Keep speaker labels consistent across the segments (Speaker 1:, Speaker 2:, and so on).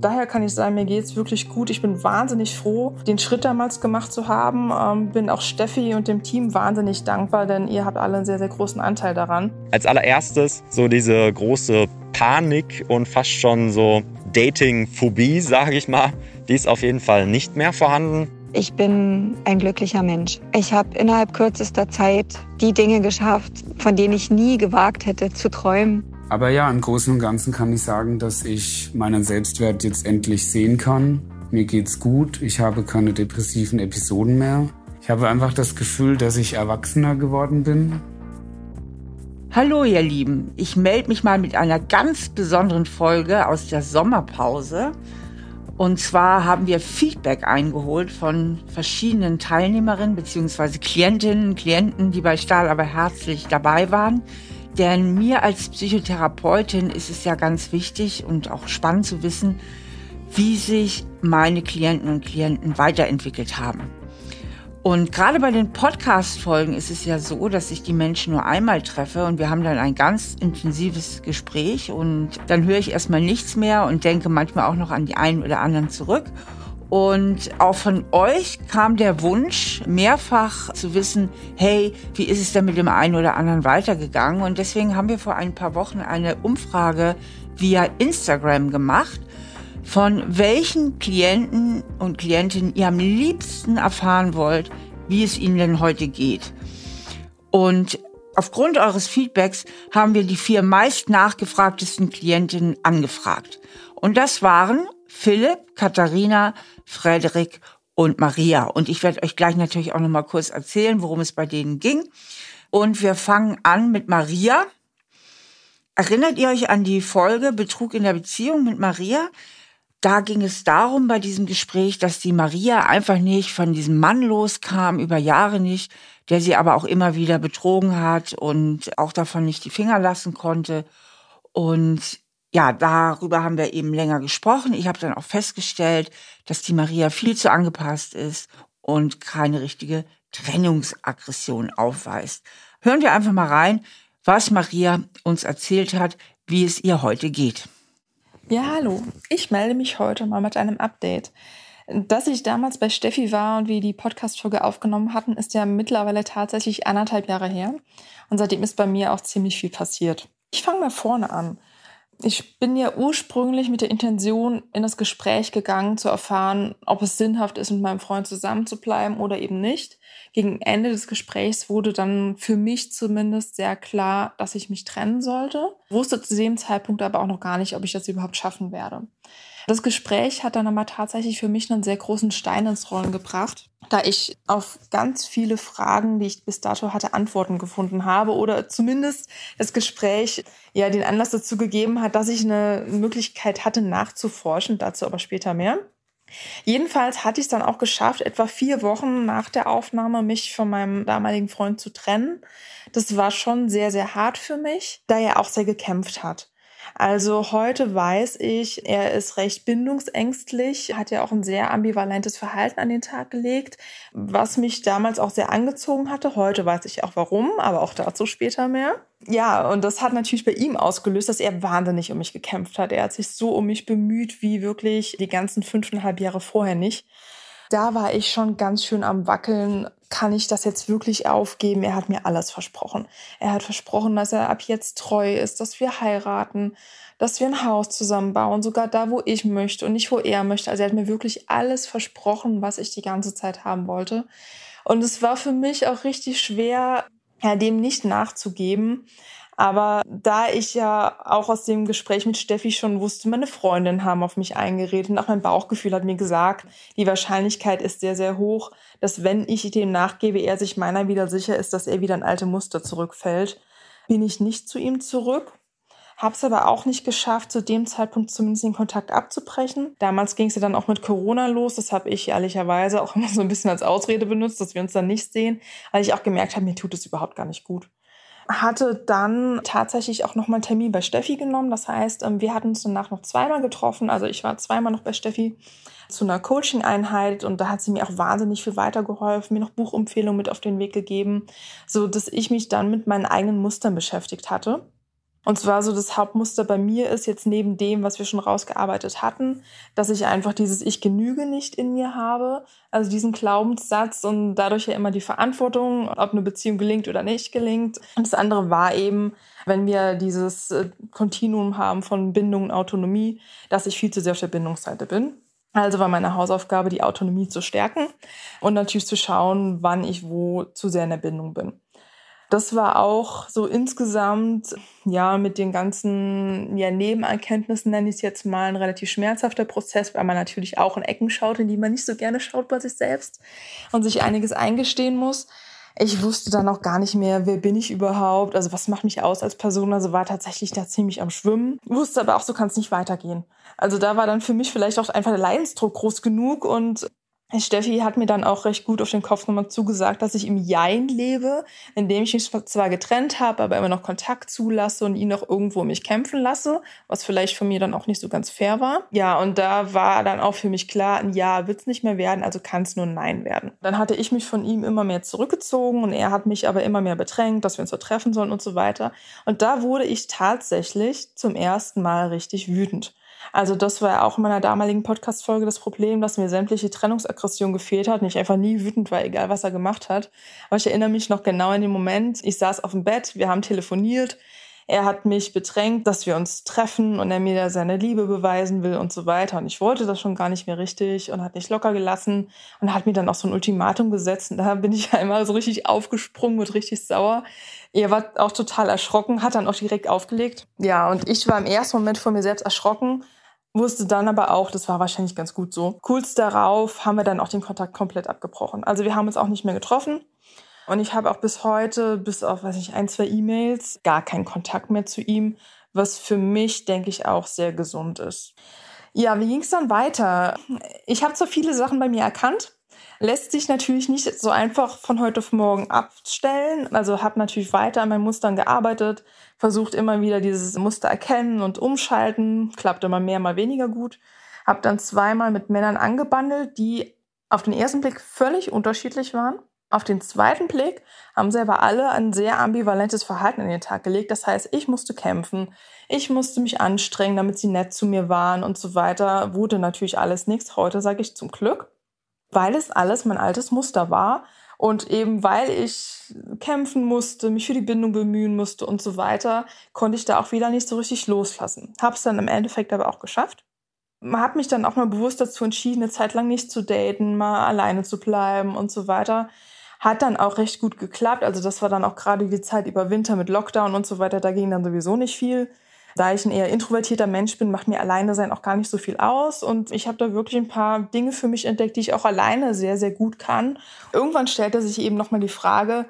Speaker 1: Daher kann ich sagen, mir geht es wirklich gut. Ich bin wahnsinnig froh, den Schritt damals gemacht zu haben. Ähm, bin auch Steffi und dem Team wahnsinnig dankbar, denn ihr habt alle einen sehr, sehr großen Anteil daran.
Speaker 2: Als allererstes so diese große Panik und fast schon so Dating-Phobie, sage ich mal, die ist auf jeden Fall nicht mehr vorhanden.
Speaker 3: Ich bin ein glücklicher Mensch. Ich habe innerhalb kürzester Zeit die Dinge geschafft, von denen ich nie gewagt hätte zu träumen.
Speaker 4: Aber ja, im Großen und Ganzen kann ich sagen, dass ich meinen Selbstwert jetzt endlich sehen kann. Mir geht's gut, ich habe keine depressiven Episoden mehr. Ich habe einfach das Gefühl, dass ich erwachsener geworden bin.
Speaker 5: Hallo ihr Lieben, ich melde mich mal mit einer ganz besonderen Folge aus der Sommerpause. Und zwar haben wir Feedback eingeholt von verschiedenen Teilnehmerinnen bzw. Klientinnen Klienten, die bei Stahl aber herzlich dabei waren. Denn mir als Psychotherapeutin ist es ja ganz wichtig und auch spannend zu wissen, wie sich meine Klienten und Klienten weiterentwickelt haben. Und gerade bei den Podcast-Folgen ist es ja so, dass ich die Menschen nur einmal treffe und wir haben dann ein ganz intensives Gespräch und dann höre ich erstmal nichts mehr und denke manchmal auch noch an die einen oder anderen zurück. Und auch von euch kam der Wunsch, mehrfach zu wissen, hey, wie ist es denn mit dem einen oder anderen weitergegangen? Und deswegen haben wir vor ein paar Wochen eine Umfrage via Instagram gemacht von welchen Klienten und Klientinnen ihr am liebsten erfahren wollt, wie es ihnen denn heute geht. Und aufgrund eures Feedbacks haben wir die vier meist nachgefragtesten Klientinnen angefragt. Und das waren Philipp, Katharina, Frederik und Maria. Und ich werde euch gleich natürlich auch noch mal kurz erzählen, worum es bei denen ging. Und wir fangen an mit Maria. Erinnert ihr euch an die Folge Betrug in der Beziehung mit Maria? da ging es darum bei diesem Gespräch, dass die Maria einfach nicht von diesem Mann loskam, über Jahre nicht, der sie aber auch immer wieder betrogen hat und auch davon nicht die Finger lassen konnte. Und ja, darüber haben wir eben länger gesprochen. Ich habe dann auch festgestellt, dass die Maria viel zu angepasst ist und keine richtige Trennungsaggression aufweist. Hören wir einfach mal rein, was Maria uns erzählt hat, wie es ihr heute geht.
Speaker 1: Ja, hallo. Ich melde mich heute mal mit einem Update. Dass ich damals bei Steffi war und wir die Podcast-Folge aufgenommen hatten, ist ja mittlerweile tatsächlich anderthalb Jahre her. Und seitdem ist bei mir auch ziemlich viel passiert. Ich fange mal vorne an. Ich bin ja ursprünglich mit der Intention in das Gespräch gegangen, zu erfahren, ob es sinnhaft ist, mit meinem Freund zusammenzubleiben oder eben nicht. Gegen Ende des Gesprächs wurde dann für mich zumindest sehr klar, dass ich mich trennen sollte. Wusste zu dem Zeitpunkt aber auch noch gar nicht, ob ich das überhaupt schaffen werde. Das Gespräch hat dann aber tatsächlich für mich einen sehr großen Stein ins Rollen gebracht, da ich auf ganz viele Fragen, die ich bis dato hatte, Antworten gefunden habe oder zumindest das Gespräch ja den Anlass dazu gegeben hat, dass ich eine Möglichkeit hatte, nachzuforschen, dazu aber später mehr. Jedenfalls hatte ich es dann auch geschafft, etwa vier Wochen nach der Aufnahme mich von meinem damaligen Freund zu trennen. Das war schon sehr, sehr hart für mich, da er auch sehr gekämpft hat. Also heute weiß ich, er ist recht bindungsängstlich, hat ja auch ein sehr ambivalentes Verhalten an den Tag gelegt, was mich damals auch sehr angezogen hatte. Heute weiß ich auch warum, aber auch dazu später mehr. Ja, und das hat natürlich bei ihm ausgelöst, dass er wahnsinnig um mich gekämpft hat. Er hat sich so um mich bemüht wie wirklich die ganzen fünfeinhalb Jahre vorher nicht da war ich schon ganz schön am Wackeln. Kann ich das jetzt wirklich aufgeben? Er hat mir alles versprochen. Er hat versprochen, dass er ab jetzt treu ist, dass wir heiraten, dass wir ein Haus zusammenbauen, sogar da, wo ich möchte und nicht, wo er möchte. Also er hat mir wirklich alles versprochen, was ich die ganze Zeit haben wollte. Und es war für mich auch richtig schwer, ja, dem nicht nachzugeben. Aber da ich ja auch aus dem Gespräch mit Steffi schon wusste, meine Freundinnen haben auf mich eingeredet und auch mein Bauchgefühl hat mir gesagt, die Wahrscheinlichkeit ist sehr, sehr hoch, dass wenn ich dem nachgebe, er sich meiner wieder sicher ist, dass er wieder in alte Muster zurückfällt, bin ich nicht zu ihm zurück. Hab's aber auch nicht geschafft, zu dem Zeitpunkt zumindest den Kontakt abzubrechen. Damals ging es ja dann auch mit Corona los. Das habe ich ehrlicherweise auch immer so ein bisschen als Ausrede benutzt, dass wir uns dann nicht sehen, weil ich auch gemerkt habe, mir tut es überhaupt gar nicht gut hatte dann tatsächlich auch nochmal einen Termin bei Steffi genommen. Das heißt, ähm, wir hatten uns danach noch zweimal getroffen. Also ich war zweimal noch bei Steffi zu einer Coaching-Einheit und da hat sie mir auch wahnsinnig viel weitergeholfen, mir noch Buchempfehlungen mit auf den Weg gegeben, so dass ich mich dann mit meinen eigenen Mustern beschäftigt hatte. Und zwar so das Hauptmuster bei mir ist jetzt neben dem, was wir schon rausgearbeitet hatten, dass ich einfach dieses Ich genüge nicht in mir habe. Also diesen Glaubenssatz und dadurch ja immer die Verantwortung, ob eine Beziehung gelingt oder nicht gelingt. Und das andere war eben, wenn wir dieses äh, Kontinuum haben von Bindung und Autonomie, dass ich viel zu sehr auf der Bindungsseite bin. Also war meine Hausaufgabe, die Autonomie zu stärken und natürlich zu schauen, wann ich wo zu sehr in der Bindung bin. Das war auch so insgesamt, ja, mit den ganzen ja, Nebenerkenntnissen nenne ich es jetzt mal ein relativ schmerzhafter Prozess, weil man natürlich auch in Ecken schaut, in die man nicht so gerne schaut bei sich selbst und sich einiges eingestehen muss. Ich wusste dann auch gar nicht mehr, wer bin ich überhaupt, also was macht mich aus als Person, also war tatsächlich da ziemlich am Schwimmen. Wusste aber auch, so kann es nicht weitergehen. Also da war dann für mich vielleicht auch einfach der Leidensdruck groß genug und Steffi hat mir dann auch recht gut auf den Kopf nochmal zugesagt, dass ich im Jein lebe, indem ich mich zwar getrennt habe, aber immer noch Kontakt zulasse und ihn noch irgendwo mich kämpfen lasse, was vielleicht von mir dann auch nicht so ganz fair war. Ja, und da war dann auch für mich klar, ein Ja wird es nicht mehr werden, also kann es nur ein Nein werden. Dann hatte ich mich von ihm immer mehr zurückgezogen und er hat mich aber immer mehr bedrängt, dass wir uns so treffen sollen und so weiter. Und da wurde ich tatsächlich zum ersten Mal richtig wütend. Also das war ja auch in meiner damaligen Podcast-Folge das Problem, dass mir sämtliche Trennungsaggression gefehlt hat und ich einfach nie wütend war, egal was er gemacht hat. Aber ich erinnere mich noch genau an den Moment, ich saß auf dem Bett, wir haben telefoniert, er hat mich bedrängt, dass wir uns treffen und er mir da seine Liebe beweisen will und so weiter. Und ich wollte das schon gar nicht mehr richtig und hat nicht locker gelassen und hat mir dann auch so ein Ultimatum gesetzt. Und da bin ich einmal so richtig aufgesprungen und richtig sauer. Er war auch total erschrocken, hat dann auch direkt aufgelegt. Ja, und ich war im ersten Moment vor mir selbst erschrocken wusste dann aber auch, das war wahrscheinlich ganz gut so. Kurz darauf haben wir dann auch den Kontakt komplett abgebrochen. Also wir haben uns auch nicht mehr getroffen. Und ich habe auch bis heute, bis auf, weiß ich, ein, zwei E-Mails, gar keinen Kontakt mehr zu ihm, was für mich, denke ich, auch sehr gesund ist. Ja, wie ging es dann weiter? Ich habe so viele Sachen bei mir erkannt lässt sich natürlich nicht so einfach von heute auf morgen abstellen. Also habe natürlich weiter an meinen Mustern gearbeitet, versucht immer wieder dieses Muster erkennen und umschalten, klappt immer mehr, mal weniger gut. Habe dann zweimal mit Männern angebandelt, die auf den ersten Blick völlig unterschiedlich waren. Auf den zweiten Blick haben sie aber alle ein sehr ambivalentes Verhalten in den Tag gelegt. Das heißt, ich musste kämpfen, ich musste mich anstrengen, damit sie nett zu mir waren und so weiter. Wurde natürlich alles nichts. Heute sage ich zum Glück weil es alles mein altes Muster war und eben weil ich kämpfen musste, mich für die Bindung bemühen musste und so weiter, konnte ich da auch wieder nicht so richtig loslassen. Habe es dann im Endeffekt aber auch geschafft. Habe mich dann auch mal bewusst dazu entschieden, eine Zeit lang nicht zu daten, mal alleine zu bleiben und so weiter. Hat dann auch recht gut geklappt. Also das war dann auch gerade die Zeit über Winter mit Lockdown und so weiter. Da ging dann sowieso nicht viel. Da ich ein eher introvertierter Mensch bin, macht mir alleine sein auch gar nicht so viel aus. Und ich habe da wirklich ein paar Dinge für mich entdeckt, die ich auch alleine sehr, sehr gut kann. Irgendwann stellte sich eben nochmal die Frage,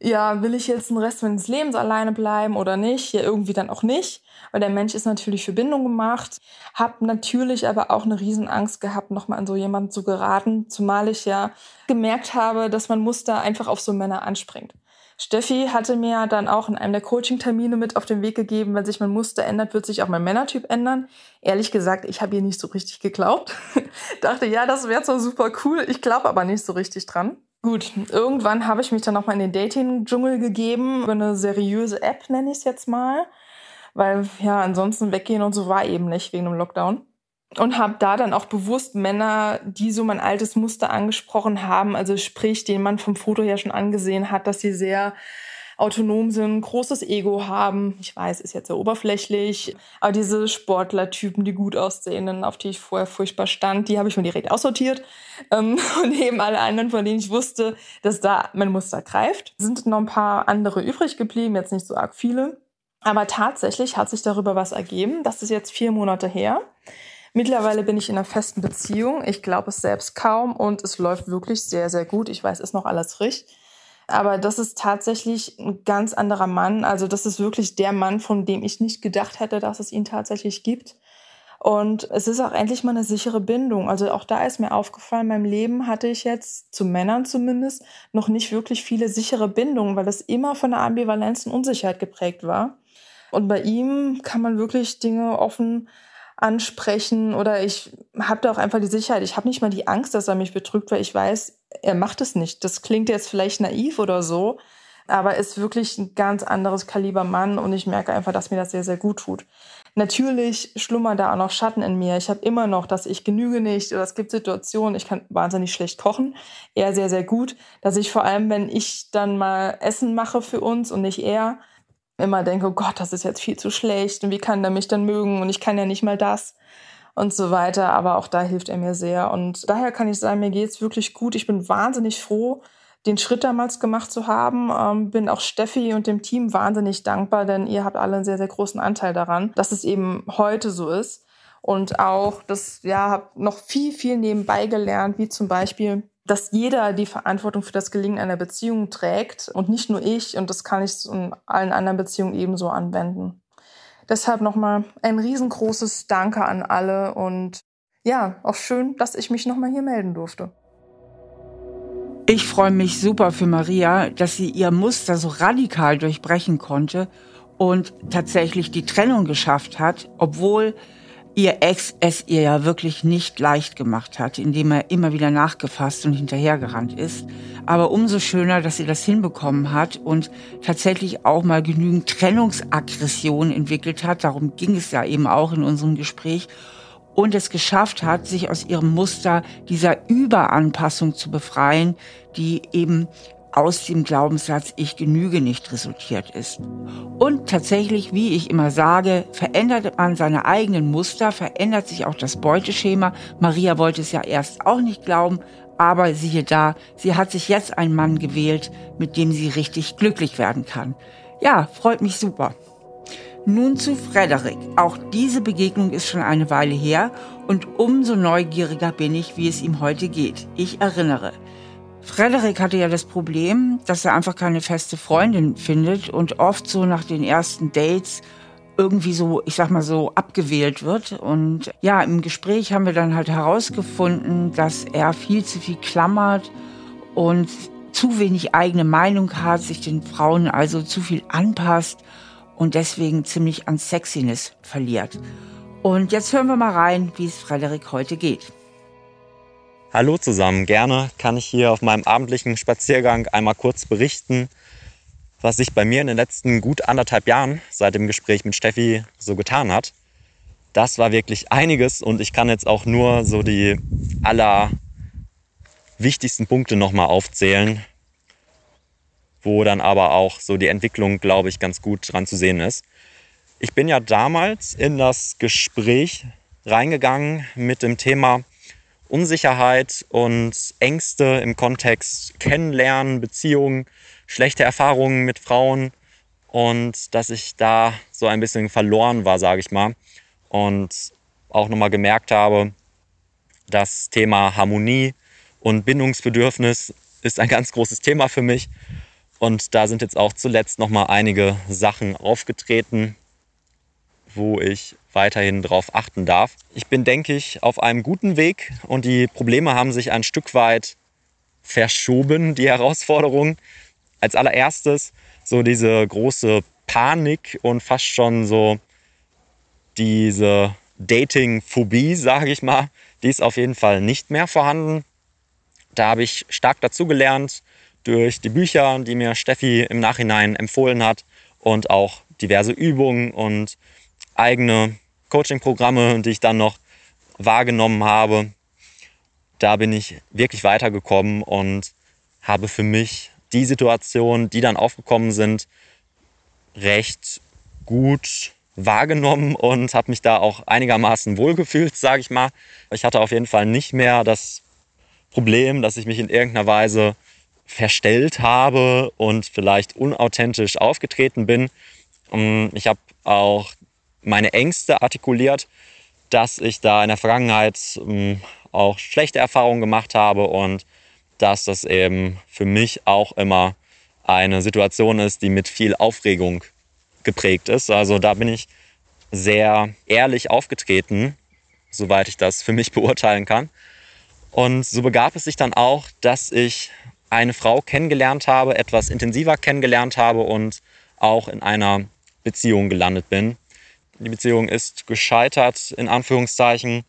Speaker 1: ja, will ich jetzt den Rest meines Lebens alleine bleiben oder nicht? Ja, irgendwie dann auch nicht, weil der Mensch ist natürlich für Bindung gemacht. Hab natürlich aber auch eine Riesenangst gehabt, nochmal an so jemanden zu geraten, zumal ich ja gemerkt habe, dass man Muster einfach auf so Männer anspringt. Steffi hatte mir dann auch in einem der Coaching-Termine mit auf den Weg gegeben, wenn sich mein Muster ändert, wird sich auch mein Männertyp ändern. Ehrlich gesagt, ich habe ihr nicht so richtig geglaubt. Dachte, ja, das wäre zwar super cool, ich glaube aber nicht so richtig dran. Gut, irgendwann habe ich mich dann nochmal in den Dating-Dschungel gegeben, über eine seriöse App nenne ich es jetzt mal. Weil ja, ansonsten weggehen und so war eben nicht wegen dem Lockdown und habe da dann auch bewusst Männer, die so mein altes Muster angesprochen haben, also sprich, den man vom Foto her schon angesehen hat, dass sie sehr autonom sind, großes Ego haben. Ich weiß, ist jetzt sehr oberflächlich, aber diese Sportlertypen, die gut aussehenden, auf die ich vorher furchtbar stand, die habe ich mir direkt aussortiert. Ähm, und eben alle anderen, von denen ich wusste, dass da mein Muster greift. Sind noch ein paar andere übrig geblieben, jetzt nicht so arg viele. Aber tatsächlich hat sich darüber was ergeben. Das ist jetzt vier Monate her. Mittlerweile bin ich in einer festen Beziehung. Ich glaube es selbst kaum und es läuft wirklich sehr, sehr gut. Ich weiß, ist noch alles richtig. Aber das ist tatsächlich ein ganz anderer Mann. Also das ist wirklich der Mann, von dem ich nicht gedacht hätte, dass es ihn tatsächlich gibt. Und es ist auch endlich mal eine sichere Bindung. Also auch da ist mir aufgefallen, in meinem Leben hatte ich jetzt, zu Männern zumindest, noch nicht wirklich viele sichere Bindungen, weil es immer von der Ambivalenz und Unsicherheit geprägt war. Und bei ihm kann man wirklich Dinge offen ansprechen oder ich habe da auch einfach die Sicherheit. Ich habe nicht mal die Angst, dass er mich betrügt, weil ich weiß, er macht es nicht. Das klingt jetzt vielleicht naiv oder so, aber ist wirklich ein ganz anderes Kaliber Mann und ich merke einfach, dass mir das sehr, sehr gut tut. Natürlich schlummern da auch noch Schatten in mir. Ich habe immer noch, dass ich genüge nicht oder es gibt Situationen, ich kann wahnsinnig schlecht kochen, er sehr, sehr gut, dass ich vor allem, wenn ich dann mal Essen mache für uns und nicht er, immer denke, oh Gott, das ist jetzt viel zu schlecht und wie kann der mich dann mögen und ich kann ja nicht mal das und so weiter. Aber auch da hilft er mir sehr und daher kann ich sagen, mir geht's wirklich gut. Ich bin wahnsinnig froh, den Schritt damals gemacht zu haben. Ähm, bin auch Steffi und dem Team wahnsinnig dankbar, denn ihr habt alle einen sehr, sehr großen Anteil daran, dass es eben heute so ist. Und auch das, ja, habe noch viel, viel nebenbei gelernt, wie zum Beispiel, dass jeder die Verantwortung für das Gelingen einer Beziehung trägt und nicht nur ich. Und das kann ich in allen anderen Beziehungen ebenso anwenden. Deshalb nochmal ein riesengroßes Danke an alle und ja, auch schön, dass ich mich nochmal hier melden durfte.
Speaker 5: Ich freue mich super für Maria, dass sie ihr Muster so radikal durchbrechen konnte und tatsächlich die Trennung geschafft hat, obwohl ihr Ex es ihr ja wirklich nicht leicht gemacht hat, indem er immer wieder nachgefasst und hinterhergerannt ist. Aber umso schöner, dass sie das hinbekommen hat und tatsächlich auch mal genügend Trennungsaggression entwickelt hat. Darum ging es ja eben auch in unserem Gespräch und es geschafft hat, sich aus ihrem Muster dieser Überanpassung zu befreien, die eben aus dem Glaubenssatz Ich genüge nicht resultiert ist. Und tatsächlich, wie ich immer sage, verändert man seine eigenen Muster, verändert sich auch das Beuteschema. Maria wollte es ja erst auch nicht glauben, aber siehe da, sie hat sich jetzt einen Mann gewählt, mit dem sie richtig glücklich werden kann. Ja, freut mich super. Nun zu Frederik. Auch diese Begegnung ist schon eine Weile her und umso neugieriger bin ich, wie es ihm heute geht. Ich erinnere. Frederik hatte ja das Problem, dass er einfach keine feste Freundin findet und oft so nach den ersten Dates irgendwie so, ich sag mal so, abgewählt wird. Und ja, im Gespräch haben wir dann halt herausgefunden, dass er viel zu viel klammert und zu wenig eigene Meinung hat, sich den Frauen also zu viel anpasst und deswegen ziemlich an Sexiness verliert. Und jetzt hören wir mal rein, wie es Frederik heute geht.
Speaker 2: Hallo zusammen, gerne kann ich hier auf meinem abendlichen Spaziergang einmal kurz berichten, was sich bei mir in den letzten gut anderthalb Jahren seit dem Gespräch mit Steffi so getan hat. Das war wirklich einiges und ich kann jetzt auch nur so die aller wichtigsten Punkte nochmal aufzählen, wo dann aber auch so die Entwicklung, glaube ich, ganz gut dran zu sehen ist. Ich bin ja damals in das Gespräch reingegangen mit dem Thema Unsicherheit und Ängste im Kontext Kennenlernen, Beziehungen, schlechte Erfahrungen mit Frauen und dass ich da so ein bisschen verloren war, sage ich mal. Und auch nochmal gemerkt habe, das Thema Harmonie und Bindungsbedürfnis ist ein ganz großes Thema für mich und da sind jetzt auch zuletzt noch mal einige Sachen aufgetreten, wo ich weiterhin darauf achten darf. Ich bin, denke ich, auf einem guten Weg und die Probleme haben sich ein Stück weit verschoben, die Herausforderungen. Als allererstes so diese große Panik und fast schon so diese Dating-Phobie, sage ich mal, die ist auf jeden Fall nicht mehr vorhanden. Da habe ich stark dazugelernt durch die Bücher, die mir Steffi im Nachhinein empfohlen hat und auch diverse Übungen und eigene Coaching-Programme, die ich dann noch wahrgenommen habe. Da bin ich wirklich weitergekommen und habe für mich die Situationen, die dann aufgekommen sind, recht gut wahrgenommen und habe mich da auch einigermaßen wohlgefühlt, sage ich mal. Ich hatte auf jeden Fall nicht mehr das Problem, dass ich mich in irgendeiner Weise verstellt habe und vielleicht unauthentisch aufgetreten bin. Ähm, ich habe auch meine Ängste artikuliert, dass ich da in der Vergangenheit ähm, auch schlechte Erfahrungen gemacht habe und dass das eben für mich auch immer eine Situation ist, die mit viel Aufregung geprägt ist. Also da bin ich sehr ehrlich aufgetreten, soweit ich das für mich beurteilen kann. Und so begab es sich dann auch, dass ich eine Frau kennengelernt habe, etwas intensiver kennengelernt habe und auch in einer Beziehung gelandet bin. Die Beziehung ist gescheitert, in Anführungszeichen,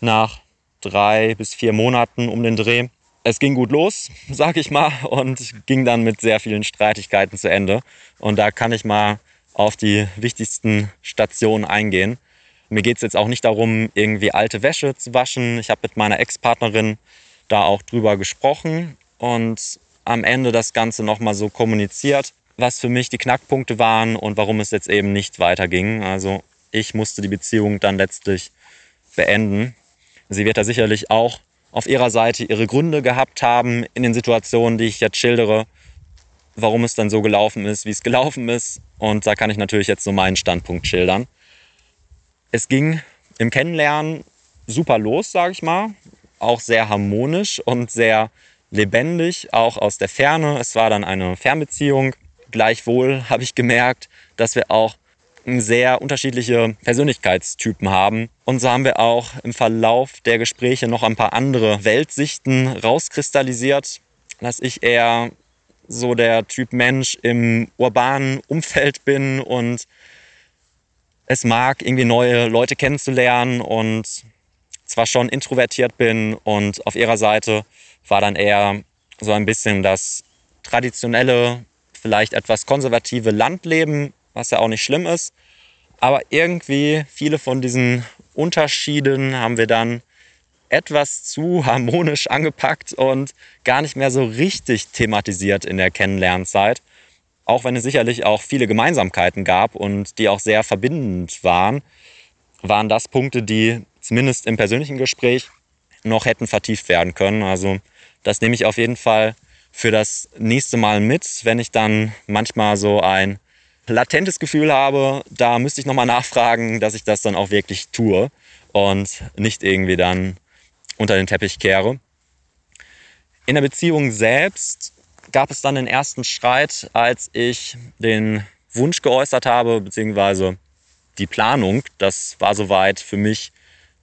Speaker 2: nach drei bis vier Monaten um den Dreh. es ging gut los, sag ich mal, und ging dann mit sehr vielen Streitigkeiten zu Ende. Und da kann ich mal auf die wichtigsten Stationen eingehen. Mir geht es jetzt auch nicht darum, irgendwie alte Wäsche zu waschen. Ich habe mit meiner Ex-Partnerin da auch drüber gesprochen und am Ende das Ganze nochmal so kommuniziert, was für mich die Knackpunkte waren und warum es jetzt eben nicht weiterging. Also ich musste die Beziehung dann letztlich beenden. Sie wird da sicherlich auch auf ihrer Seite ihre Gründe gehabt haben in den Situationen, die ich jetzt schildere, warum es dann so gelaufen ist, wie es gelaufen ist. Und da kann ich natürlich jetzt so meinen Standpunkt schildern. Es ging im Kennenlernen super los, sage ich mal. Auch sehr harmonisch und sehr lebendig, auch aus der Ferne. Es war dann eine Fernbeziehung. Gleichwohl habe ich gemerkt, dass wir auch sehr unterschiedliche Persönlichkeitstypen haben. Und so haben wir auch im Verlauf der Gespräche noch ein paar andere Weltsichten rauskristallisiert, dass ich eher so der Typ Mensch im urbanen Umfeld bin und es mag, irgendwie neue Leute kennenzulernen und zwar schon introvertiert bin und auf ihrer Seite war dann eher so ein bisschen das traditionelle, vielleicht etwas konservative Landleben was ja auch nicht schlimm ist. Aber irgendwie viele von diesen Unterschieden haben wir dann etwas zu harmonisch angepackt und gar nicht mehr so richtig thematisiert in der Kennenlernzeit. Auch wenn es sicherlich auch viele Gemeinsamkeiten gab und die auch sehr verbindend waren, waren das Punkte, die zumindest im persönlichen Gespräch noch hätten vertieft werden können. Also das nehme ich auf jeden Fall für das nächste Mal mit, wenn ich dann manchmal so ein latentes Gefühl habe, da müsste ich nochmal nachfragen, dass ich das dann auch wirklich tue und nicht irgendwie dann unter den Teppich kehre. In der Beziehung selbst gab es dann den ersten Streit, als ich den Wunsch geäußert habe, beziehungsweise die Planung. Das war soweit für mich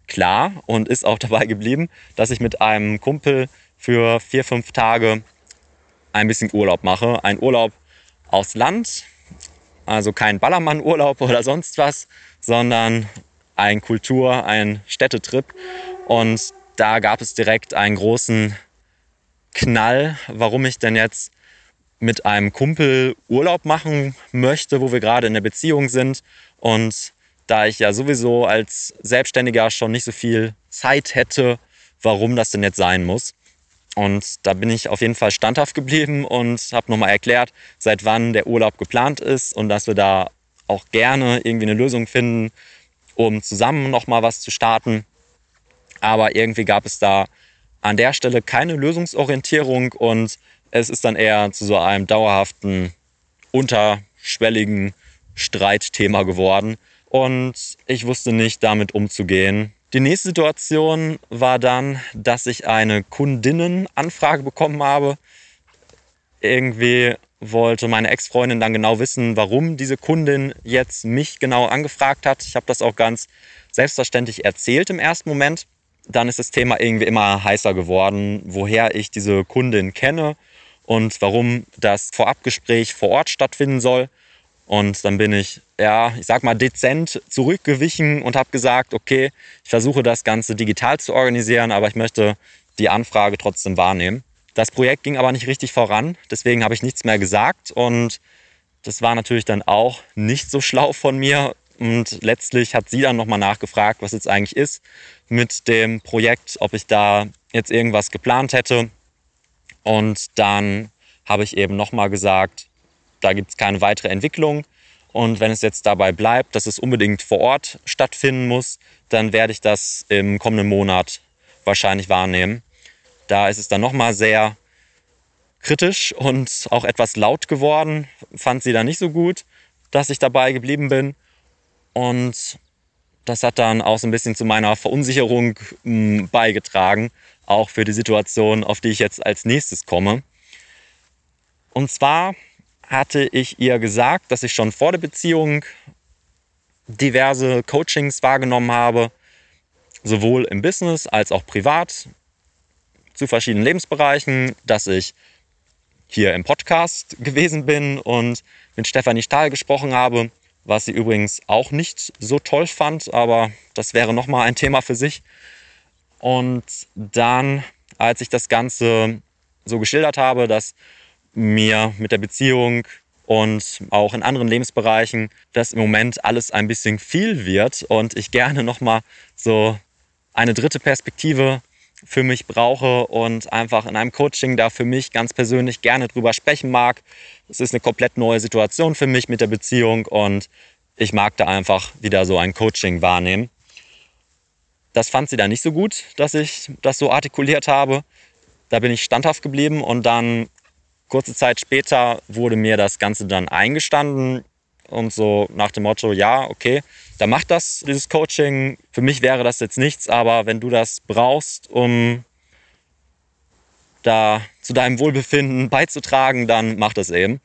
Speaker 2: klar und ist auch dabei geblieben, dass ich mit einem Kumpel für vier, fünf Tage ein bisschen Urlaub mache. Ein Urlaub aufs Land, also kein Ballermann-Urlaub oder sonst was, sondern ein Kultur-, ein Städtetrip. Und da gab es direkt einen großen Knall, warum ich denn jetzt mit einem Kumpel Urlaub machen möchte, wo wir gerade in der Beziehung sind. Und da ich ja sowieso als Selbstständiger schon nicht so viel Zeit hätte, warum das denn jetzt sein muss. Und da bin ich auf jeden Fall standhaft geblieben und habe nochmal erklärt, seit wann der Urlaub geplant ist und dass wir da auch gerne irgendwie eine Lösung finden, um zusammen nochmal was zu starten. Aber irgendwie gab es da an der Stelle keine Lösungsorientierung und es ist dann eher zu so einem dauerhaften, unterschwelligen Streitthema geworden. Und ich wusste nicht, damit umzugehen. Die nächste Situation war dann, dass ich eine Kundinnenanfrage bekommen habe. Irgendwie wollte meine Ex-Freundin dann genau wissen, warum diese Kundin jetzt mich genau angefragt hat. Ich habe das auch ganz selbstverständlich erzählt im ersten Moment. Dann ist das Thema irgendwie immer heißer geworden, woher ich diese Kundin kenne und warum das Vorabgespräch vor Ort stattfinden soll. Und dann bin ich, ja, ich sag mal, dezent zurückgewichen und habe gesagt, okay, ich versuche das Ganze digital zu organisieren, aber ich möchte die Anfrage trotzdem wahrnehmen. Das Projekt ging aber nicht richtig voran, deswegen habe ich nichts mehr gesagt und das war natürlich dann auch nicht so schlau von mir. Und letztlich hat sie dann nochmal nachgefragt, was jetzt eigentlich ist mit dem Projekt, ob ich da jetzt irgendwas geplant hätte. Und dann habe ich eben nochmal gesagt, da gibt es keine weitere Entwicklung. Und wenn es jetzt dabei bleibt, dass es unbedingt vor Ort stattfinden muss, dann werde ich das im kommenden Monat wahrscheinlich wahrnehmen. Da ist es dann nochmal sehr kritisch und auch etwas laut geworden. Fand sie dann nicht so gut, dass ich dabei geblieben bin. Und das hat dann auch so ein bisschen zu meiner Verunsicherung hm, beigetragen, auch für die Situation, auf die ich jetzt als nächstes komme. Und zwar hatte ich ihr gesagt, dass ich schon vor der Beziehung diverse Coachings wahrgenommen habe, sowohl im Business als auch privat, zu verschiedenen Lebensbereichen, dass ich hier im Podcast gewesen bin und mit Stefanie Stahl gesprochen habe, was sie übrigens auch nicht so toll fand, aber das wäre nochmal ein Thema für sich. Und dann als ich das Ganze so geschildert habe, dass mir mit der Beziehung und auch in anderen Lebensbereichen, dass im Moment alles ein bisschen viel wird und ich gerne nochmal so eine dritte Perspektive für mich brauche und einfach in einem Coaching da für mich ganz persönlich gerne drüber sprechen mag. Es ist eine komplett neue Situation für mich mit der Beziehung und ich mag da einfach wieder so ein Coaching wahrnehmen. Das fand sie dann nicht so gut, dass ich das so artikuliert habe. Da bin ich standhaft geblieben und dann kurze Zeit später wurde mir das Ganze dann eingestanden und so nach dem Motto, ja, okay, da macht das, dieses Coaching. Für mich wäre das jetzt nichts, aber wenn du das brauchst, um da zu deinem Wohlbefinden beizutragen, dann mach das eben.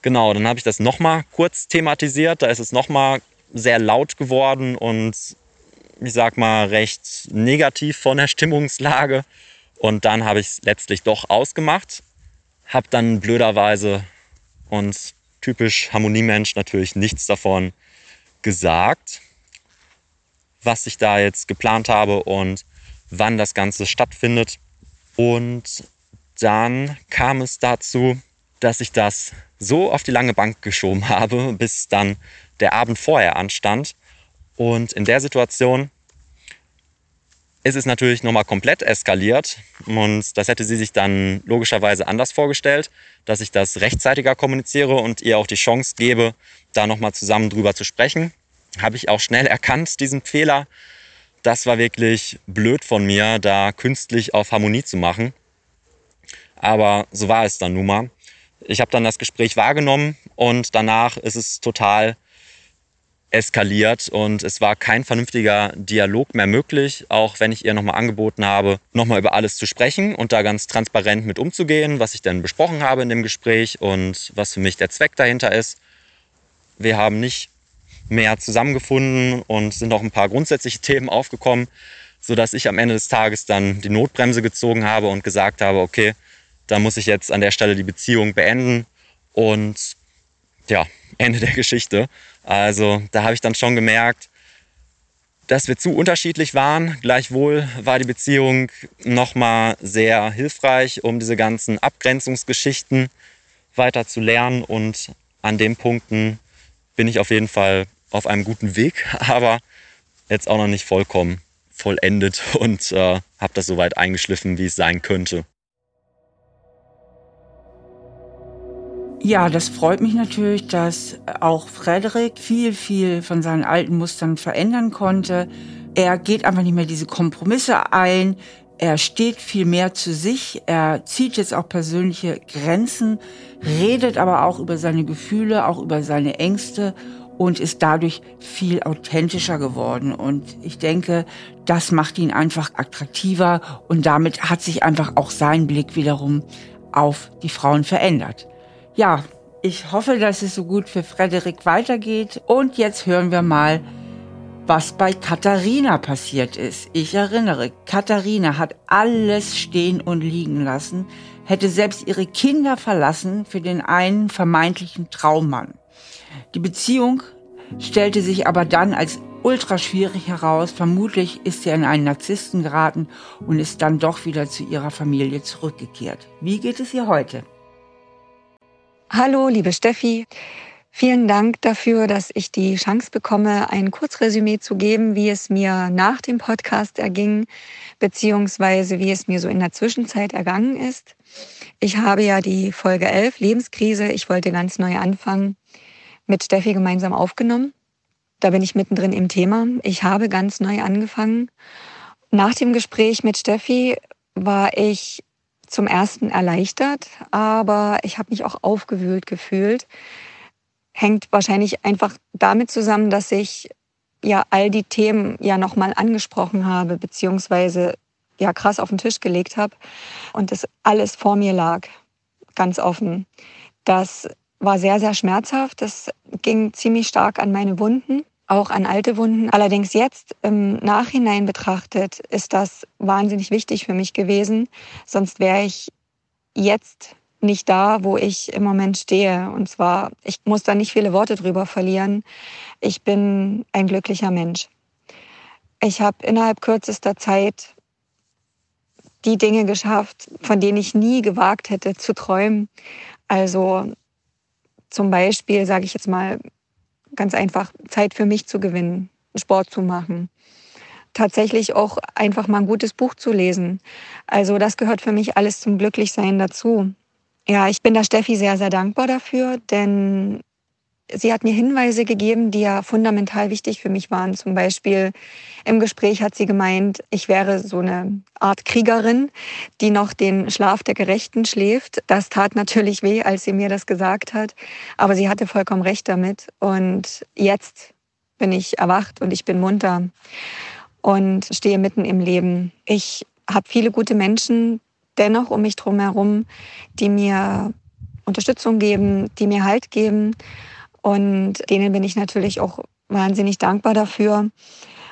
Speaker 2: Genau, dann habe ich das nochmal kurz thematisiert. Da ist es nochmal sehr laut geworden und ich sag mal recht negativ von der Stimmungslage. Und dann habe ich es letztlich doch ausgemacht. Habe dann blöderweise und typisch Harmoniemensch natürlich nichts davon gesagt, was ich da jetzt geplant habe und wann das Ganze stattfindet. Und dann kam es dazu, dass ich das so auf die lange Bank geschoben habe, bis dann der Abend vorher anstand. Und in der Situation ist es natürlich nochmal komplett eskaliert und das hätte sie sich dann logischerweise anders vorgestellt, dass ich das rechtzeitiger kommuniziere und ihr auch die Chance gebe, da nochmal zusammen drüber zu sprechen. Habe ich auch schnell erkannt, diesen Fehler. Das war wirklich blöd von mir, da künstlich auf Harmonie zu machen. Aber so war es dann nun mal. Ich habe dann das Gespräch wahrgenommen und danach ist es total eskaliert und es war kein vernünftiger Dialog mehr möglich, auch wenn ich ihr nochmal angeboten habe, nochmal über alles zu sprechen und da ganz transparent mit umzugehen, was ich denn besprochen habe in dem Gespräch und was für mich der Zweck dahinter ist. Wir haben nicht mehr zusammengefunden und sind noch ein paar grundsätzliche Themen aufgekommen, sodass ich am Ende des Tages dann die Notbremse gezogen habe und gesagt habe, okay, da muss ich jetzt an der Stelle die Beziehung beenden und ja, Ende der Geschichte. Also da habe ich dann schon gemerkt, dass wir zu unterschiedlich waren. Gleichwohl war die Beziehung nochmal sehr hilfreich, um diese ganzen Abgrenzungsgeschichten weiter zu lernen. Und an den Punkten bin ich auf jeden Fall auf einem guten Weg, aber jetzt auch noch nicht vollkommen vollendet und äh, habe das so weit eingeschliffen, wie es sein könnte.
Speaker 5: Ja, das freut mich natürlich, dass auch Frederik viel, viel von seinen alten Mustern verändern konnte. Er geht einfach nicht mehr diese Kompromisse ein. Er steht viel mehr zu sich. Er zieht jetzt auch persönliche Grenzen, redet aber auch über seine Gefühle, auch über seine Ängste und ist dadurch viel authentischer geworden. Und ich denke, das macht ihn einfach attraktiver und damit hat sich einfach auch sein Blick wiederum auf die Frauen verändert. Ja, ich hoffe, dass es so gut für Frederik weitergeht. Und jetzt hören wir mal, was bei Katharina passiert ist. Ich erinnere, Katharina hat alles stehen und liegen lassen, hätte selbst ihre Kinder verlassen für den einen vermeintlichen Traummann. Die Beziehung stellte sich aber dann als ultra schwierig heraus. Vermutlich ist sie an einen Narzissten geraten und ist dann doch wieder zu ihrer Familie zurückgekehrt. Wie geht es ihr heute?
Speaker 3: Hallo, liebe Steffi. Vielen Dank dafür, dass ich die Chance bekomme, ein Kurzresümee zu geben, wie es mir nach dem Podcast erging, beziehungsweise wie es mir so in der Zwischenzeit ergangen ist. Ich habe ja die Folge 11, Lebenskrise, ich wollte ganz neu anfangen, mit Steffi gemeinsam aufgenommen. Da bin ich mittendrin im Thema. Ich habe ganz neu angefangen. Nach dem Gespräch mit Steffi war ich zum ersten erleichtert, aber ich habe mich auch aufgewühlt gefühlt. Hängt wahrscheinlich einfach damit zusammen, dass ich ja all die Themen ja nochmal angesprochen habe, beziehungsweise ja krass auf den Tisch gelegt habe und das alles vor mir lag, ganz offen. Das war sehr, sehr schmerzhaft. Das ging ziemlich stark an meine Wunden auch an alte Wunden. Allerdings jetzt im Nachhinein betrachtet ist das wahnsinnig wichtig für mich gewesen. Sonst wäre ich jetzt nicht da, wo ich im Moment stehe. Und zwar, ich muss da nicht viele Worte drüber verlieren. Ich bin ein glücklicher Mensch. Ich habe innerhalb kürzester Zeit die Dinge geschafft, von denen ich nie gewagt hätte zu träumen. Also zum Beispiel, sage ich jetzt mal ganz einfach, Zeit für mich zu gewinnen, Sport zu machen, tatsächlich auch einfach mal ein gutes Buch zu lesen. Also das gehört für mich alles zum Glücklichsein dazu. Ja, ich bin der Steffi sehr, sehr dankbar dafür, denn sie hat mir Hinweise gegeben, die ja fundamental wichtig für mich waren. Zum Beispiel im Gespräch hat sie gemeint, ich wäre so eine Art Kriegerin, die noch den Schlaf der Gerechten schläft. Das tat natürlich weh, als sie mir das gesagt hat. Aber sie hatte vollkommen recht damit. Und jetzt bin ich erwacht und ich bin munter und stehe mitten im Leben. Ich habe viele gute Menschen dennoch um mich drum herum, die mir Unterstützung geben, die mir Halt geben. Und denen bin ich natürlich auch wahnsinnig dankbar dafür.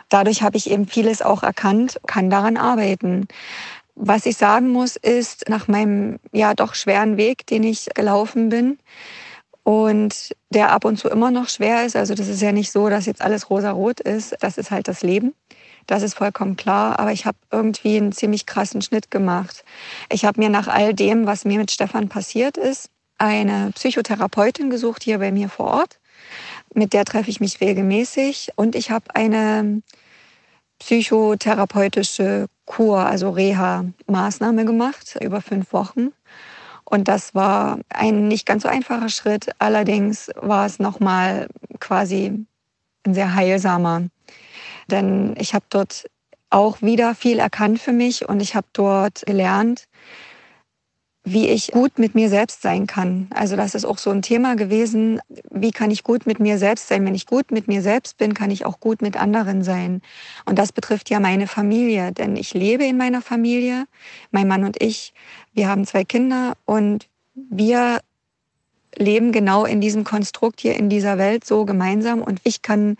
Speaker 3: Dadurch habe ich eben vieles auch erkannt, kann daran arbeiten. Was ich sagen muss, ist, nach meinem ja doch schweren Weg, den ich gelaufen bin und der ab und zu immer noch schwer ist, also das ist ja nicht so, dass jetzt alles rosa-rot ist, das ist halt das Leben. Das ist vollkommen klar. Aber ich habe irgendwie einen ziemlich krassen Schnitt gemacht. Ich habe mir nach all dem, was mir mit Stefan passiert ist, eine Psychotherapeutin gesucht hier bei mir vor Ort. Mit der treffe ich mich regelmäßig. Und ich habe eine psychotherapeutische Kur, also Reha-Maßnahme gemacht über fünf Wochen. Und das war ein nicht ganz so einfacher Schritt. Allerdings war es nochmal quasi ein sehr heilsamer denn ich habe dort auch wieder viel erkannt für mich und ich habe dort gelernt, wie ich gut mit mir selbst sein kann. Also das ist auch so ein Thema gewesen, wie kann ich gut mit mir selbst sein? Wenn ich gut mit mir selbst bin, kann ich auch gut mit anderen sein. Und das betrifft ja meine Familie, denn ich lebe in meiner Familie, mein Mann und ich, wir haben zwei Kinder und wir leben genau in diesem Konstrukt hier in dieser Welt so gemeinsam und ich kann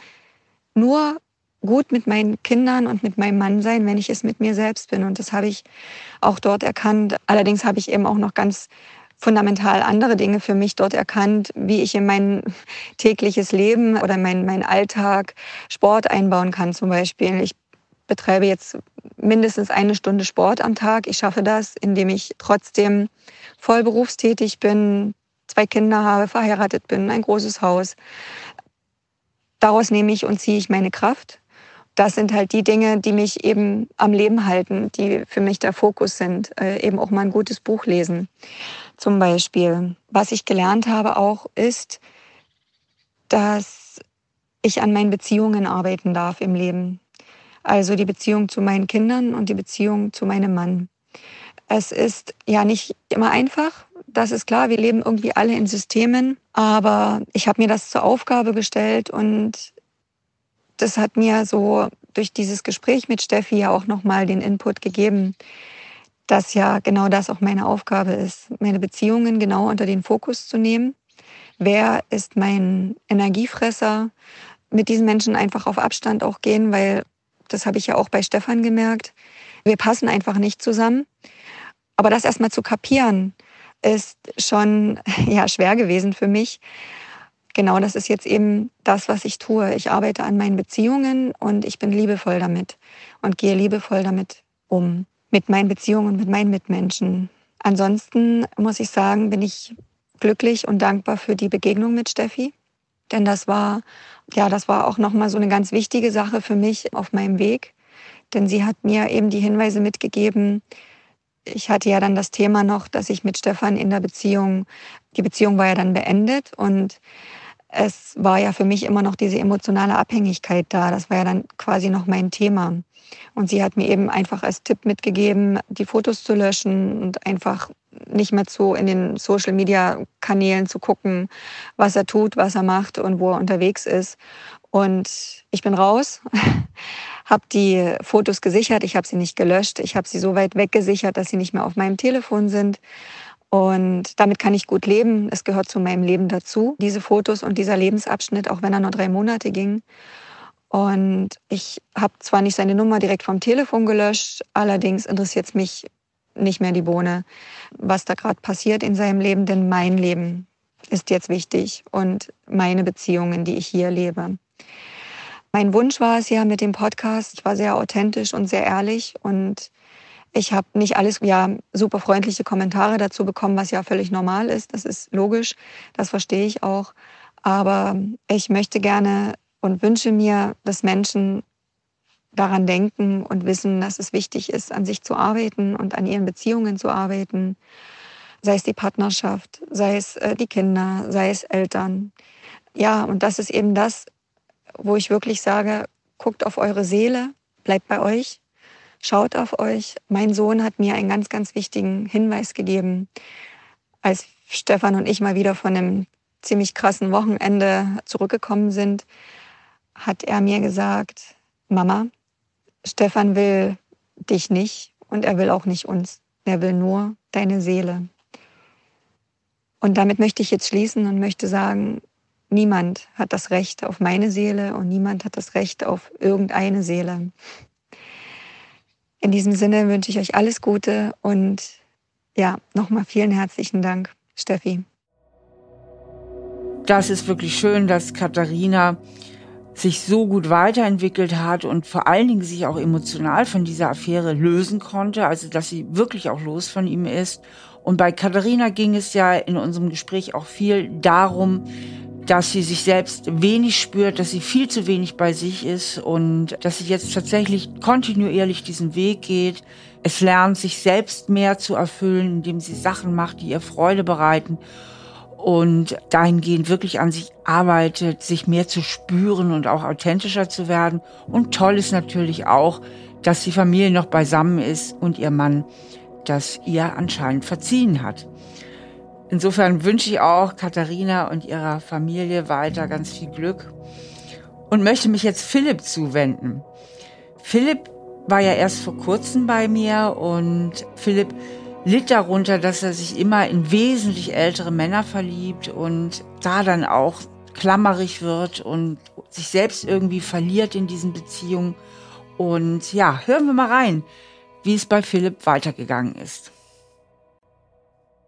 Speaker 3: nur gut mit meinen Kindern und mit meinem Mann sein, wenn ich es mit mir selbst bin. Und das habe ich auch dort erkannt. Allerdings habe ich eben auch noch ganz fundamental andere Dinge für mich dort erkannt, wie ich in mein tägliches Leben oder mein, mein Alltag Sport einbauen kann zum Beispiel. Ich betreibe jetzt mindestens eine Stunde Sport am Tag. Ich schaffe das, indem ich trotzdem voll berufstätig bin, zwei Kinder habe, verheiratet bin, ein großes Haus. Daraus nehme ich und ziehe ich meine Kraft das sind halt die Dinge, die mich eben am Leben halten, die für mich der Fokus sind. Äh, eben auch mal ein gutes Buch lesen zum Beispiel. Was ich gelernt habe auch ist, dass ich an meinen Beziehungen arbeiten darf im Leben. Also die Beziehung zu meinen Kindern und die Beziehung zu meinem Mann. Es ist ja nicht immer einfach, das ist klar, wir leben irgendwie alle in Systemen, aber ich habe mir das zur Aufgabe gestellt und das hat mir so durch dieses Gespräch mit Steffi ja auch nochmal den Input gegeben, dass ja genau das auch meine Aufgabe ist, meine Beziehungen genau unter den Fokus zu nehmen. Wer ist mein Energiefresser? Mit diesen Menschen einfach auf Abstand auch gehen, weil das habe ich ja auch bei Stefan gemerkt. Wir passen einfach nicht zusammen. Aber das erstmal zu kapieren, ist schon ja schwer gewesen für mich genau das ist jetzt eben das, was ich tue. Ich arbeite an meinen Beziehungen und ich bin liebevoll damit und gehe liebevoll damit um. Mit meinen Beziehungen und mit meinen Mitmenschen. Ansonsten muss ich sagen, bin ich glücklich und dankbar für die Begegnung mit Steffi. Denn das war, ja, das war auch nochmal so eine ganz wichtige Sache für mich auf meinem Weg. Denn sie hat mir eben die Hinweise mitgegeben, ich hatte ja dann das Thema noch, dass ich mit Stefan in der Beziehung, die Beziehung war ja dann beendet und es war ja für mich immer noch diese emotionale Abhängigkeit da. Das war ja dann quasi noch mein Thema. Und sie hat mir eben einfach als Tipp mitgegeben, die Fotos zu löschen und einfach nicht mehr zu in den Social Media Kanälen zu gucken, was er tut, was er macht und wo er unterwegs ist. Und ich bin raus, habe die Fotos gesichert, ich habe sie nicht gelöscht, ich habe sie so weit weggesichert, dass sie nicht mehr auf meinem Telefon sind und damit kann ich gut leben. Es gehört zu meinem Leben dazu, diese Fotos und dieser Lebensabschnitt, auch wenn er nur drei Monate ging. Und ich habe zwar nicht seine Nummer direkt vom Telefon gelöscht, allerdings interessiert es mich nicht mehr die Bohne, was da gerade passiert in seinem Leben, denn mein Leben ist jetzt wichtig und meine Beziehungen, die ich hier lebe. Mein Wunsch war es ja mit dem Podcast, ich war sehr authentisch und sehr ehrlich und Ich habe nicht alles, ja, super freundliche Kommentare dazu bekommen, was ja völlig normal ist. Das ist logisch. Das verstehe ich auch. Aber ich möchte gerne und wünsche mir, dass Menschen daran denken und wissen, dass es wichtig ist, an sich zu arbeiten und an ihren Beziehungen zu arbeiten. Sei es die Partnerschaft, sei es äh, die Kinder, sei es Eltern. Ja, und das ist eben das, wo ich wirklich sage, guckt auf eure Seele, bleibt bei euch, schaut auf euch. Mein Sohn hat mir einen ganz, ganz wichtigen Hinweis gegeben, als Stefan und ich mal wieder von einem ziemlich krassen Wochenende zurückgekommen sind, hat er mir gesagt, Mama, Stefan will dich nicht und er will auch nicht uns. Er will nur deine Seele. Und damit möchte ich jetzt schließen und möchte sagen, niemand hat das Recht auf meine Seele und niemand hat das Recht auf irgendeine Seele. In diesem Sinne wünsche ich euch alles Gute und ja, nochmal vielen herzlichen Dank, Steffi.
Speaker 5: Das ist wirklich schön, dass Katharina sich so gut weiterentwickelt hat und vor allen Dingen sich auch emotional von dieser Affäre lösen konnte, also dass sie wirklich auch los von ihm ist. Und bei Katharina ging es ja in unserem Gespräch auch viel darum, dass sie sich selbst wenig spürt, dass sie viel zu wenig bei sich ist und dass sie jetzt tatsächlich kontinuierlich diesen Weg geht. Es lernt, sich selbst mehr zu erfüllen, indem sie Sachen macht, die ihr Freude bereiten und dahingehend wirklich an sich arbeitet, sich mehr zu spüren und auch authentischer zu werden. Und toll ist natürlich auch, dass die Familie noch beisammen ist und ihr Mann das ihr anscheinend verziehen hat. Insofern wünsche ich auch Katharina und ihrer Familie weiter ganz viel Glück und möchte mich jetzt Philipp zuwenden. Philipp war ja erst vor kurzem bei mir und Philipp litt darunter, dass er sich immer in wesentlich ältere Männer verliebt und da dann auch klammerig wird und sich selbst irgendwie verliert in diesen Beziehungen. Und ja, hören wir mal rein, wie es bei Philipp weitergegangen ist.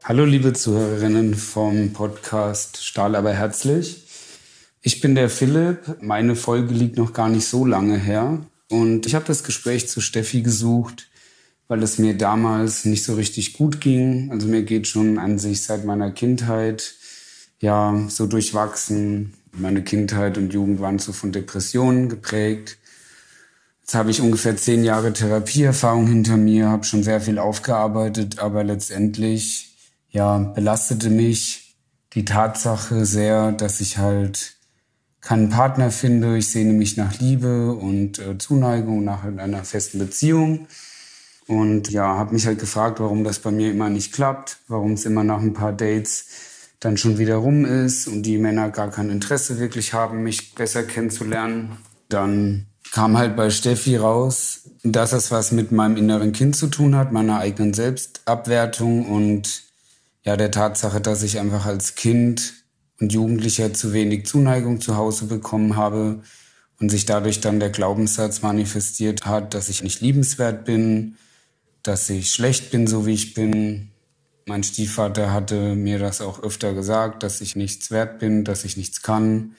Speaker 4: Hallo liebe Zuhörerinnen vom Podcast Stahl aber herzlich. Ich bin der Philipp. Meine Folge liegt noch gar nicht so lange her. Und ich habe das Gespräch zu Steffi gesucht, weil es mir damals nicht so richtig gut ging. Also mir geht schon an sich seit meiner Kindheit ja so durchwachsen. Meine Kindheit und Jugend waren so von Depressionen geprägt. Jetzt habe ich ungefähr zehn Jahre Therapieerfahrung hinter mir, habe schon sehr viel aufgearbeitet, aber letztendlich ja, belastete mich die Tatsache sehr, dass ich halt keinen Partner finde. Ich sehne mich nach Liebe und äh, Zuneigung, nach einer festen Beziehung. Und ja, habe mich halt gefragt, warum das bei mir immer nicht klappt, warum es immer nach ein paar Dates dann schon wieder rum ist und die Männer gar kein Interesse wirklich haben, mich besser kennenzulernen. Dann kam halt bei Steffi raus, dass es was mit meinem inneren Kind zu tun hat, meiner eigenen Selbstabwertung und ja der Tatsache, dass ich einfach als Kind und Jugendlicher zu wenig Zuneigung zu Hause bekommen habe und sich dadurch dann der Glaubenssatz manifestiert hat, dass ich nicht liebenswert bin, dass ich schlecht bin, so wie ich bin. Mein Stiefvater hatte mir das auch öfter gesagt, dass ich nichts wert bin, dass ich nichts kann.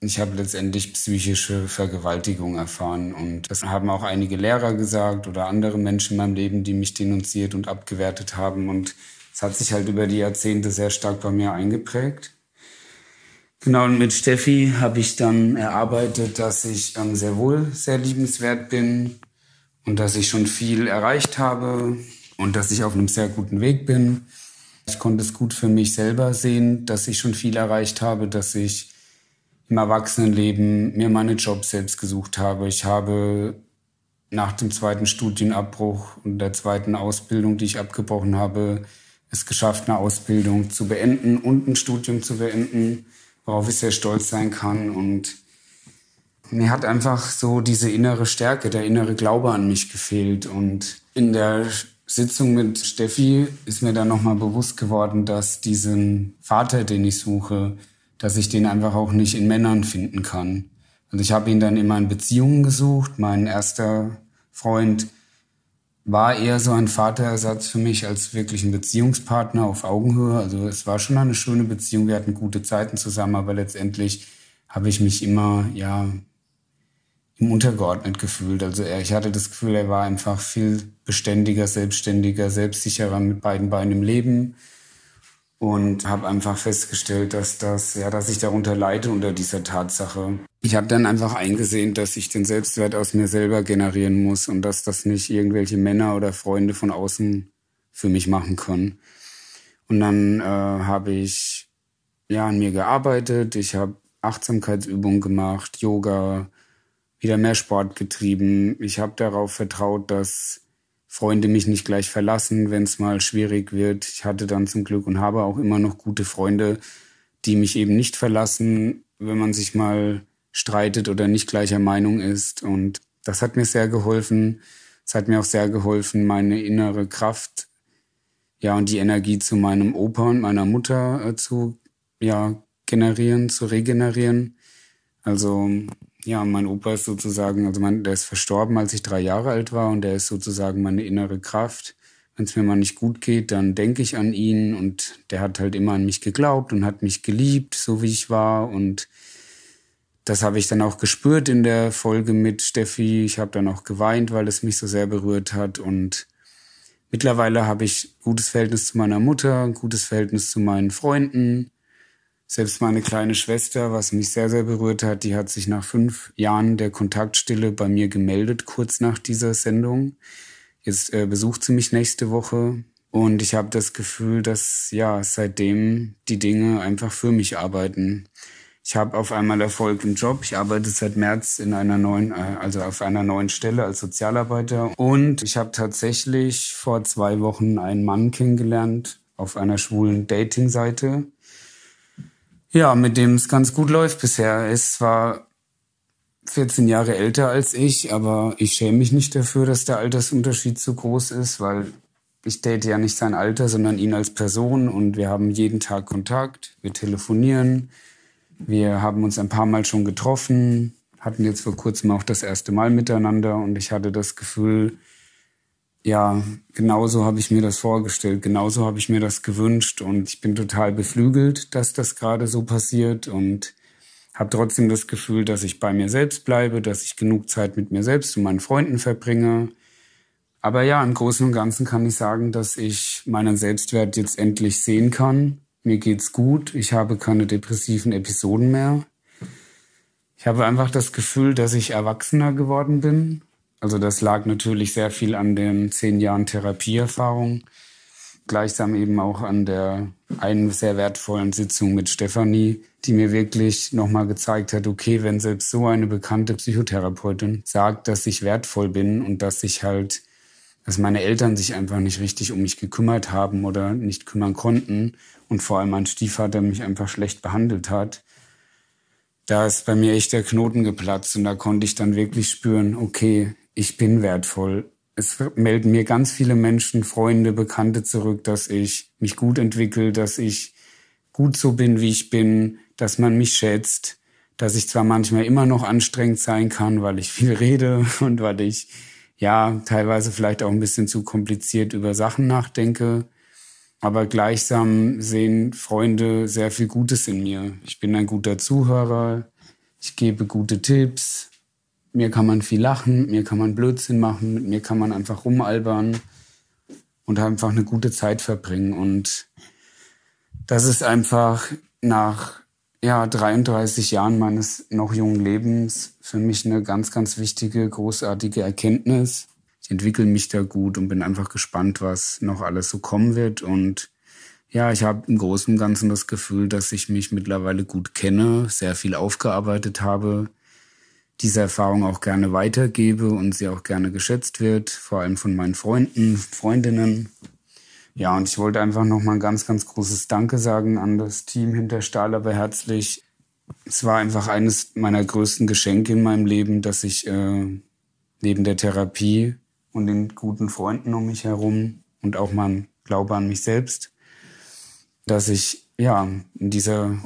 Speaker 4: Ich habe letztendlich psychische Vergewaltigung erfahren und das haben auch einige Lehrer gesagt oder andere Menschen in meinem Leben, die mich denunziert und abgewertet haben und es hat sich halt über die Jahrzehnte sehr stark bei mir eingeprägt. Genau, und mit Steffi habe ich dann erarbeitet, dass ich ähm, sehr wohl sehr liebenswert bin und dass ich schon viel erreicht habe und dass ich auf einem sehr guten Weg bin. Ich konnte es gut für mich selber sehen, dass ich schon viel erreicht habe, dass ich im Erwachsenenleben mir meine Jobs selbst gesucht habe. Ich habe nach dem zweiten Studienabbruch und der zweiten Ausbildung, die ich abgebrochen habe, es geschafft, eine Ausbildung zu beenden und ein Studium zu beenden, worauf ich sehr stolz sein kann. Und mir hat einfach so diese innere Stärke, der innere Glaube an mich gefehlt. Und in der Sitzung mit Steffi ist mir dann nochmal bewusst geworden, dass diesen Vater, den ich suche, dass ich den einfach auch nicht in Männern finden kann. Also ich habe ihn dann in Beziehungen gesucht. Mein erster Freund war eher so ein Vaterersatz für mich als wirklich ein Beziehungspartner auf Augenhöhe. Also es war schon eine schöne Beziehung. Wir hatten gute Zeiten zusammen, aber letztendlich habe ich mich immer, ja, ihm untergeordnet gefühlt. Also er, ich hatte das Gefühl, er war einfach viel beständiger, selbstständiger, selbstsicherer mit beiden Beinen im Leben und habe einfach festgestellt, dass das, ja, dass ich darunter leide unter dieser Tatsache. Ich habe dann einfach eingesehen, dass ich den Selbstwert aus mir selber generieren muss und dass das nicht irgendwelche Männer oder Freunde von außen für mich machen können. Und dann äh, habe ich ja an mir gearbeitet. Ich habe Achtsamkeitsübungen gemacht, Yoga, wieder mehr Sport getrieben. Ich habe darauf vertraut, dass Freunde mich nicht gleich verlassen, wenn es mal schwierig wird. Ich hatte dann zum Glück und habe auch immer noch gute Freunde, die mich eben nicht verlassen, wenn man sich mal streitet oder nicht gleicher Meinung ist. Und das hat mir sehr geholfen. Es hat mir auch sehr geholfen, meine innere Kraft, ja, und die Energie zu meinem Opa und meiner Mutter äh, zu, ja, generieren, zu regenerieren. Also ja, mein Opa ist sozusagen, also mein, der ist verstorben, als ich drei Jahre alt war und der ist sozusagen meine innere Kraft. Wenn es mir mal nicht gut geht, dann denke ich an ihn und der hat halt immer an mich geglaubt und hat mich geliebt, so wie ich war und das habe ich dann auch gespürt in der Folge mit Steffi. Ich habe dann auch geweint, weil es mich so sehr berührt hat und mittlerweile habe ich gutes Verhältnis zu meiner Mutter, gutes Verhältnis zu meinen Freunden selbst meine kleine Schwester, was mich sehr, sehr berührt hat, die hat sich nach fünf Jahren der Kontaktstille bei mir gemeldet, kurz nach dieser Sendung. Jetzt äh, besucht sie mich nächste Woche und ich habe das Gefühl, dass ja seitdem die Dinge einfach für mich arbeiten. Ich habe auf einmal Erfolg im Job. Ich arbeite seit März in einer neuen, äh, also auf einer neuen Stelle als Sozialarbeiter. Und ich habe tatsächlich vor zwei Wochen einen Mann kennengelernt auf einer schwulen Dating-Seite. Ja, mit dem es ganz gut läuft bisher. Er ist zwar 14 Jahre älter als ich, aber ich schäme mich nicht dafür, dass der Altersunterschied so groß ist, weil ich date ja nicht sein Alter, sondern ihn als Person und wir haben jeden Tag Kontakt, wir telefonieren, wir haben uns ein paar Mal schon getroffen, hatten jetzt vor kurzem auch das erste Mal miteinander und ich hatte das Gefühl, ja, genauso habe ich mir das vorgestellt, genauso habe ich mir das gewünscht und ich bin total beflügelt, dass das gerade so passiert und habe trotzdem das Gefühl, dass ich bei mir selbst bleibe, dass ich genug Zeit mit mir selbst und meinen Freunden verbringe. Aber ja, im Großen und Ganzen kann ich sagen, dass ich meinen Selbstwert jetzt endlich sehen kann. Mir geht's gut, ich habe keine depressiven Episoden mehr. Ich habe einfach das Gefühl, dass ich erwachsener geworden bin also das lag natürlich sehr viel an den zehn Jahren Therapieerfahrung, gleichsam eben auch an der einen sehr wertvollen Sitzung mit Stefanie, die mir wirklich nochmal gezeigt hat, okay, wenn selbst so eine bekannte Psychotherapeutin sagt, dass ich wertvoll bin und dass ich halt, dass meine Eltern sich einfach nicht richtig um mich gekümmert haben oder nicht kümmern konnten und vor allem mein Stiefvater mich einfach schlecht behandelt hat, da ist bei mir echt der Knoten geplatzt und da konnte ich dann wirklich spüren, okay, ich bin wertvoll. Es melden mir ganz viele Menschen, Freunde, Bekannte zurück, dass ich mich gut entwickle, dass ich gut so bin, wie ich bin, dass man mich schätzt, dass ich zwar manchmal immer noch anstrengend sein kann, weil ich viel rede und weil ich ja teilweise vielleicht auch ein bisschen zu kompliziert über Sachen nachdenke, aber gleichsam sehen Freunde sehr viel Gutes in mir. Ich bin ein guter Zuhörer, ich gebe gute Tipps, mir kann man viel lachen, mir kann man Blödsinn machen, mit mir kann man einfach rumalbern und einfach eine gute Zeit verbringen. Und das ist einfach nach ja, 33 Jahren meines noch jungen Lebens für mich eine ganz, ganz wichtige, großartige Erkenntnis. Ich entwickle mich da gut und bin einfach gespannt, was noch alles so kommen wird. Und ja, ich habe im Großen und Ganzen das Gefühl, dass ich mich mittlerweile gut kenne, sehr viel aufgearbeitet habe, diese Erfahrung auch gerne weitergebe und sie auch gerne geschätzt wird, vor allem von meinen Freunden, Freundinnen. Ja, und ich wollte einfach nochmal ein ganz, ganz großes Danke sagen an das Team hinter Stahl, aber herzlich. Es war einfach eines meiner größten Geschenke in meinem Leben, dass ich äh, neben der Therapie und den guten Freunden um mich herum und auch meinem Glaube an mich selbst, dass ich ja in dieser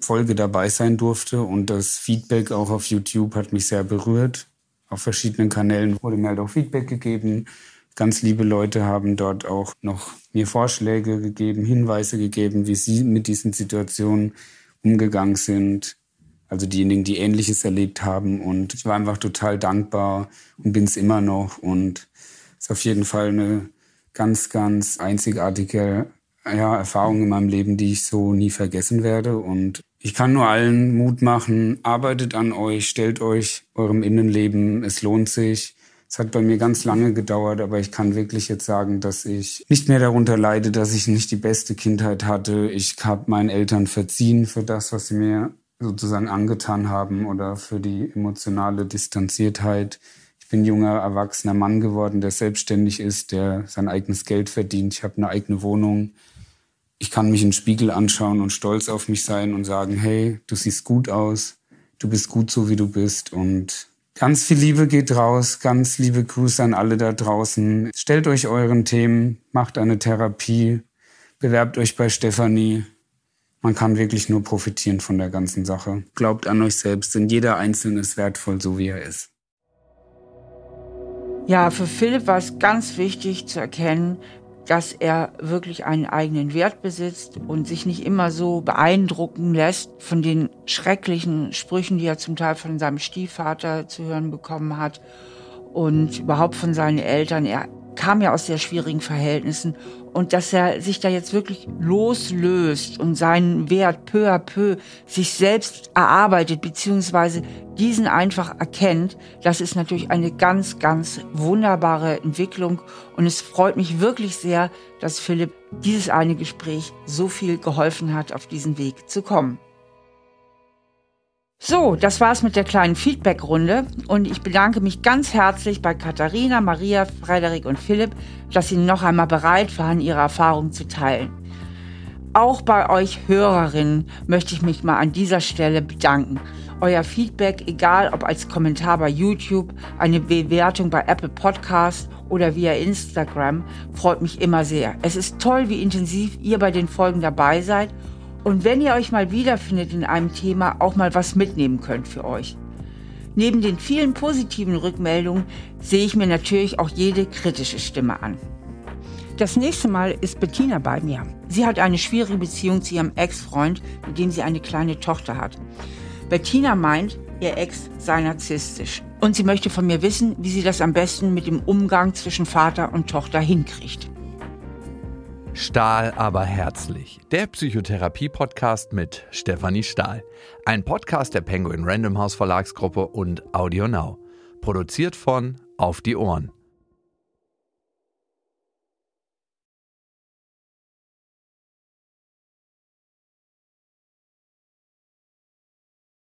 Speaker 4: Folge dabei sein durfte und das Feedback auch auf YouTube hat mich sehr berührt. Auf verschiedenen Kanälen wurde mir halt auch Feedback gegeben. Ganz liebe Leute haben dort auch noch mir Vorschläge gegeben, Hinweise gegeben, wie sie mit diesen Situationen umgegangen sind. Also diejenigen, die Ähnliches erlebt haben. Und ich war einfach total dankbar und bin es immer noch. Und es ist auf jeden Fall eine ganz, ganz einzigartige ja, Erfahrung in meinem Leben, die ich so nie vergessen werde. Und ich kann nur allen Mut machen, arbeitet an euch, stellt euch eurem Innenleben, es lohnt sich. Es hat bei mir ganz lange gedauert, aber ich kann wirklich jetzt sagen, dass ich nicht mehr darunter leide, dass ich nicht die beste Kindheit hatte. Ich habe meinen Eltern verziehen für das, was sie mir sozusagen angetan haben oder für die emotionale Distanziertheit. Ich bin junger, erwachsener Mann geworden, der selbstständig ist, der sein eigenes Geld verdient. Ich habe eine eigene Wohnung. Ich kann mich in den Spiegel anschauen und stolz auf mich sein und sagen, hey, du siehst gut aus, du bist gut so, wie du bist. Und ganz viel Liebe geht raus, ganz liebe Grüße an alle da draußen. Stellt euch euren Themen, macht eine Therapie, bewerbt euch bei Stefanie. Man kann wirklich nur profitieren von der ganzen Sache. Glaubt an euch selbst, denn jeder Einzelne ist wertvoll, so wie er ist.
Speaker 5: Ja, für Philipp war es ganz wichtig zu erkennen, dass er wirklich einen eigenen Wert besitzt und sich nicht immer so beeindrucken lässt von den schrecklichen Sprüchen, die er zum Teil von seinem Stiefvater zu hören bekommen hat und überhaupt von seinen Eltern. Er kam ja aus sehr schwierigen Verhältnissen und dass er sich da jetzt wirklich loslöst und seinen Wert peu à peu sich selbst erarbeitet, beziehungsweise diesen einfach erkennt, das ist natürlich eine ganz, ganz wunderbare Entwicklung und es freut mich wirklich sehr, dass Philipp dieses eine Gespräch so viel geholfen hat, auf diesen Weg zu kommen. So, das war's mit der kleinen Feedback-Runde und ich bedanke mich ganz herzlich bei Katharina, Maria, Frederik und Philipp, dass sie noch einmal bereit waren, ihre Erfahrungen zu teilen. Auch bei euch Hörerinnen möchte ich mich mal an dieser Stelle bedanken. Euer Feedback, egal ob als Kommentar bei YouTube, eine Bewertung bei Apple Podcast oder via Instagram, freut mich immer sehr. Es ist toll, wie intensiv ihr bei den Folgen dabei seid und wenn ihr euch mal wiederfindet in einem Thema, auch mal was mitnehmen könnt für euch. Neben den vielen positiven Rückmeldungen sehe ich mir natürlich auch jede kritische Stimme an. Das nächste Mal ist Bettina bei mir. Sie hat eine schwierige Beziehung zu ihrem Ex-Freund, mit dem sie eine kleine Tochter hat. Bettina meint, ihr Ex sei narzisstisch. Und sie möchte von mir wissen, wie sie das am besten mit dem Umgang zwischen Vater und Tochter hinkriegt.
Speaker 6: Stahl aber herzlich. Der Psychotherapie-Podcast mit Stefanie Stahl. Ein Podcast der Penguin Random House Verlagsgruppe und Audio Now. Produziert von Auf die Ohren.